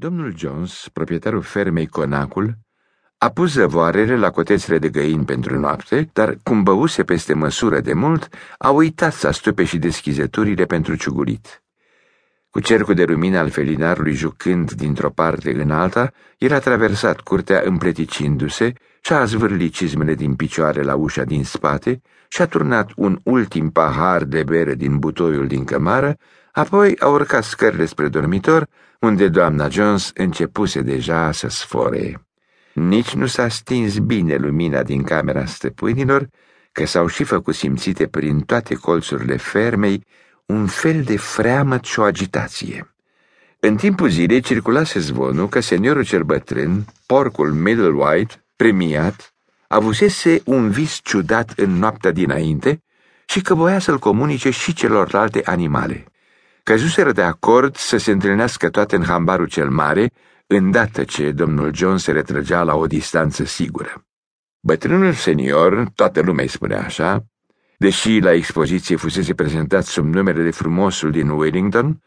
Domnul Jones, proprietarul fermei Conacul, a pus zăvoarele la cotețele de găini pentru noapte, dar cum băuse peste măsură de mult, a uitat să astupe și deschizăturile pentru ciugulit. Cu cercul de lumină al felinarului jucând dintr-o parte în alta, el a traversat curtea împleticindu-se și-a zvârlit cizmele din picioare la ușa din spate și-a turnat un ultim pahar de bere din butoiul din cămară, apoi a urcat scările spre dormitor, unde doamna Jones începuse deja să sfore. Nici nu s-a stins bine lumina din camera stăpânilor, că s-au și făcut simțite prin toate colțurile fermei un fel de freamăt și o agitație. În timpul zilei circulase zvonul că seniorul cel bătrân, porcul Middle White, premiat, avusese un vis ciudat în noaptea dinainte și că voia să-l comunice și celorlalte animale. Căzuseră de acord să se întâlnească toate în hambarul cel mare, îndată ce domnul John se retrăgea la o distanță sigură. Bătrânul senior, toată lumea îi spunea așa, deși la expoziție fusese prezentat sub numele de frumosul din Wellington,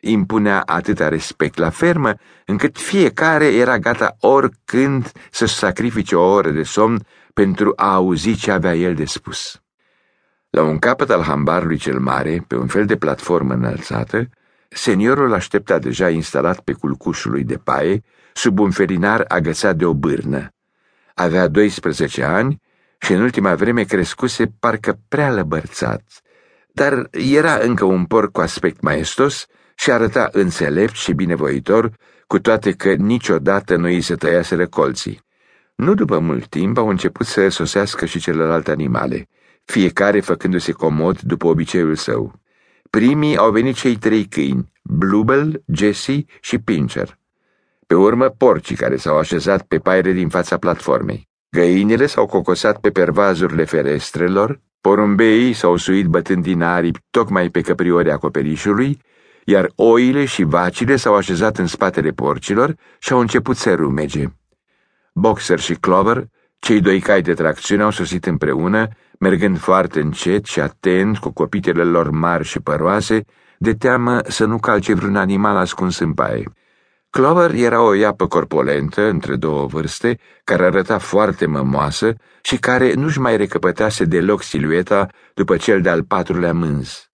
impunea atâta respect la fermă, încât fiecare era gata oricând să-și sacrifice o oră de somn pentru a auzi ce avea el de spus. La un capăt al hambarului cel mare, pe un fel de platformă înălțată, seniorul aștepta deja instalat pe culcușului de paie, sub un felinar agățat de o bârnă. Avea 12 ani și în ultima vreme crescuse parcă prea lăbărțat, dar era încă un porc cu aspect maestos și arăta înțelept și binevoitor, cu toate că niciodată nu îi se tăiaseră colții. Nu după mult timp au început să sosească și celelalte animale, fiecare făcându-se comod după obiceiul său. Primii au venit cei trei câini, Bluebell, Jesse și Pincher. Pe urmă, porcii care s-au așezat pe paire din fața platformei. Găinile s-au cocosat pe pervazurile ferestrelor, porumbeii s-au suit bătând din aripi tocmai pe căpriorii acoperișului, iar oile și vacile s-au așezat în spatele porcilor și au început să rumege. Boxer și Clover, cei doi cai de tracțiune, au sosit împreună, mergând foarte încet și atent cu copitele lor mari și păroase, de teamă să nu calce vreun animal ascuns în paie. Clover era o iapă corpolentă, între două vârste, care arăta foarte mămoasă și care nu-și mai recăpătase deloc silueta după cel de-al patrulea mânz.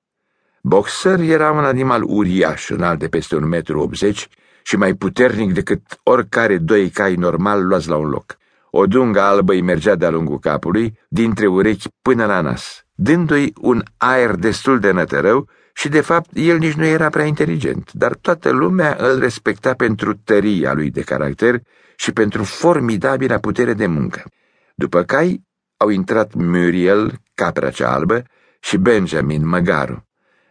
Boxer era un animal uriaș, înalt de peste un metru optzeci și mai puternic decât oricare doi cai normal luați la un loc. O dungă albă îi mergea de-a lungul capului, dintre urechi până la nas, dându-i un aer destul de nătărău și, de fapt, el nici nu era prea inteligent, dar toată lumea îl respecta pentru tăria lui de caracter și pentru formidabila putere de muncă. După cai au intrat Muriel, capra cea albă, și Benjamin, măgarul.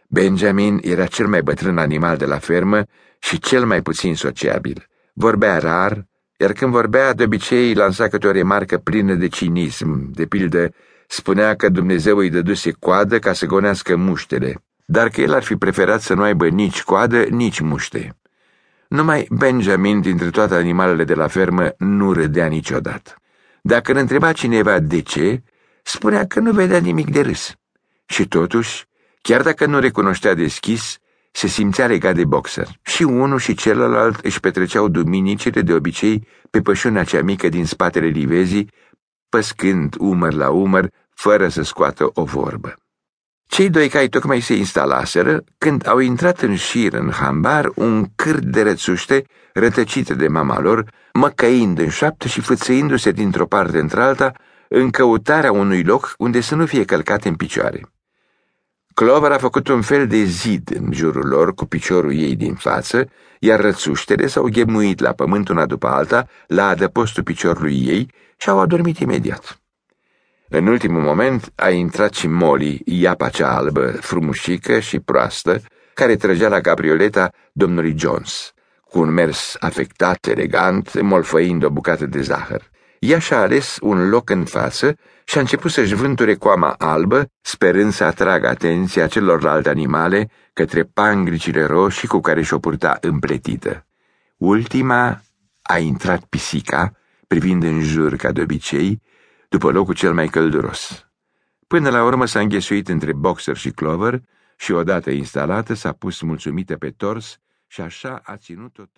Benjamin era cel mai bătrân animal de la fermă și cel mai puțin sociabil. Vorbea rar, iar când vorbea, de obicei lansa câte o remarcă plină de cinism, de pildă, spunea că Dumnezeu îi dăduse coadă ca să gonească muștele, dar că el ar fi preferat să nu aibă nici coadă, nici muște. Numai Benjamin, dintre toate animalele de la fermă, nu râdea niciodată. Dacă îl întreba cineva de ce, spunea că nu vedea nimic de râs. Și totuși, chiar dacă nu recunoștea deschis, se simțea legat de boxer. Și unul și celălalt își petreceau duminicile de obicei pe pășunea cea mică din spatele livezii, păscând umăr la umăr, fără să scoată o vorbă. Cei doi cai tocmai se instalaseră când au intrat în șir în hambar un câr de rățuște rătăcite de mama lor, măcăind în șoaptă și fâțăindu-se dintr-o parte într-alta în căutarea unui loc unde să nu fie călcate în picioare. Clover a făcut un fel de zid în jurul lor cu piciorul ei din față, iar rățuștele s-au ghemuit la pământ una după alta, la adăpostul piciorului ei și au adormit imediat. În ultimul moment a intrat și Molly, iapa cea albă, frumușică și proastă, care trăgea la cabrioleta domnului Jones, cu un mers afectat, elegant, molfăind o bucată de zahăr. Ea și-a ales un loc în față și a început să-și vânture coama albă, sperând să atragă atenția celorlalte animale către pangricile roșii cu care și-o purta împletită. Ultima a intrat pisica, privind în jur ca de obicei, după locul cel mai călduros. Până la urmă s-a înghesuit între Boxer și Clover și odată instalată s-a pus mulțumită pe tors și așa a ținut-o tot.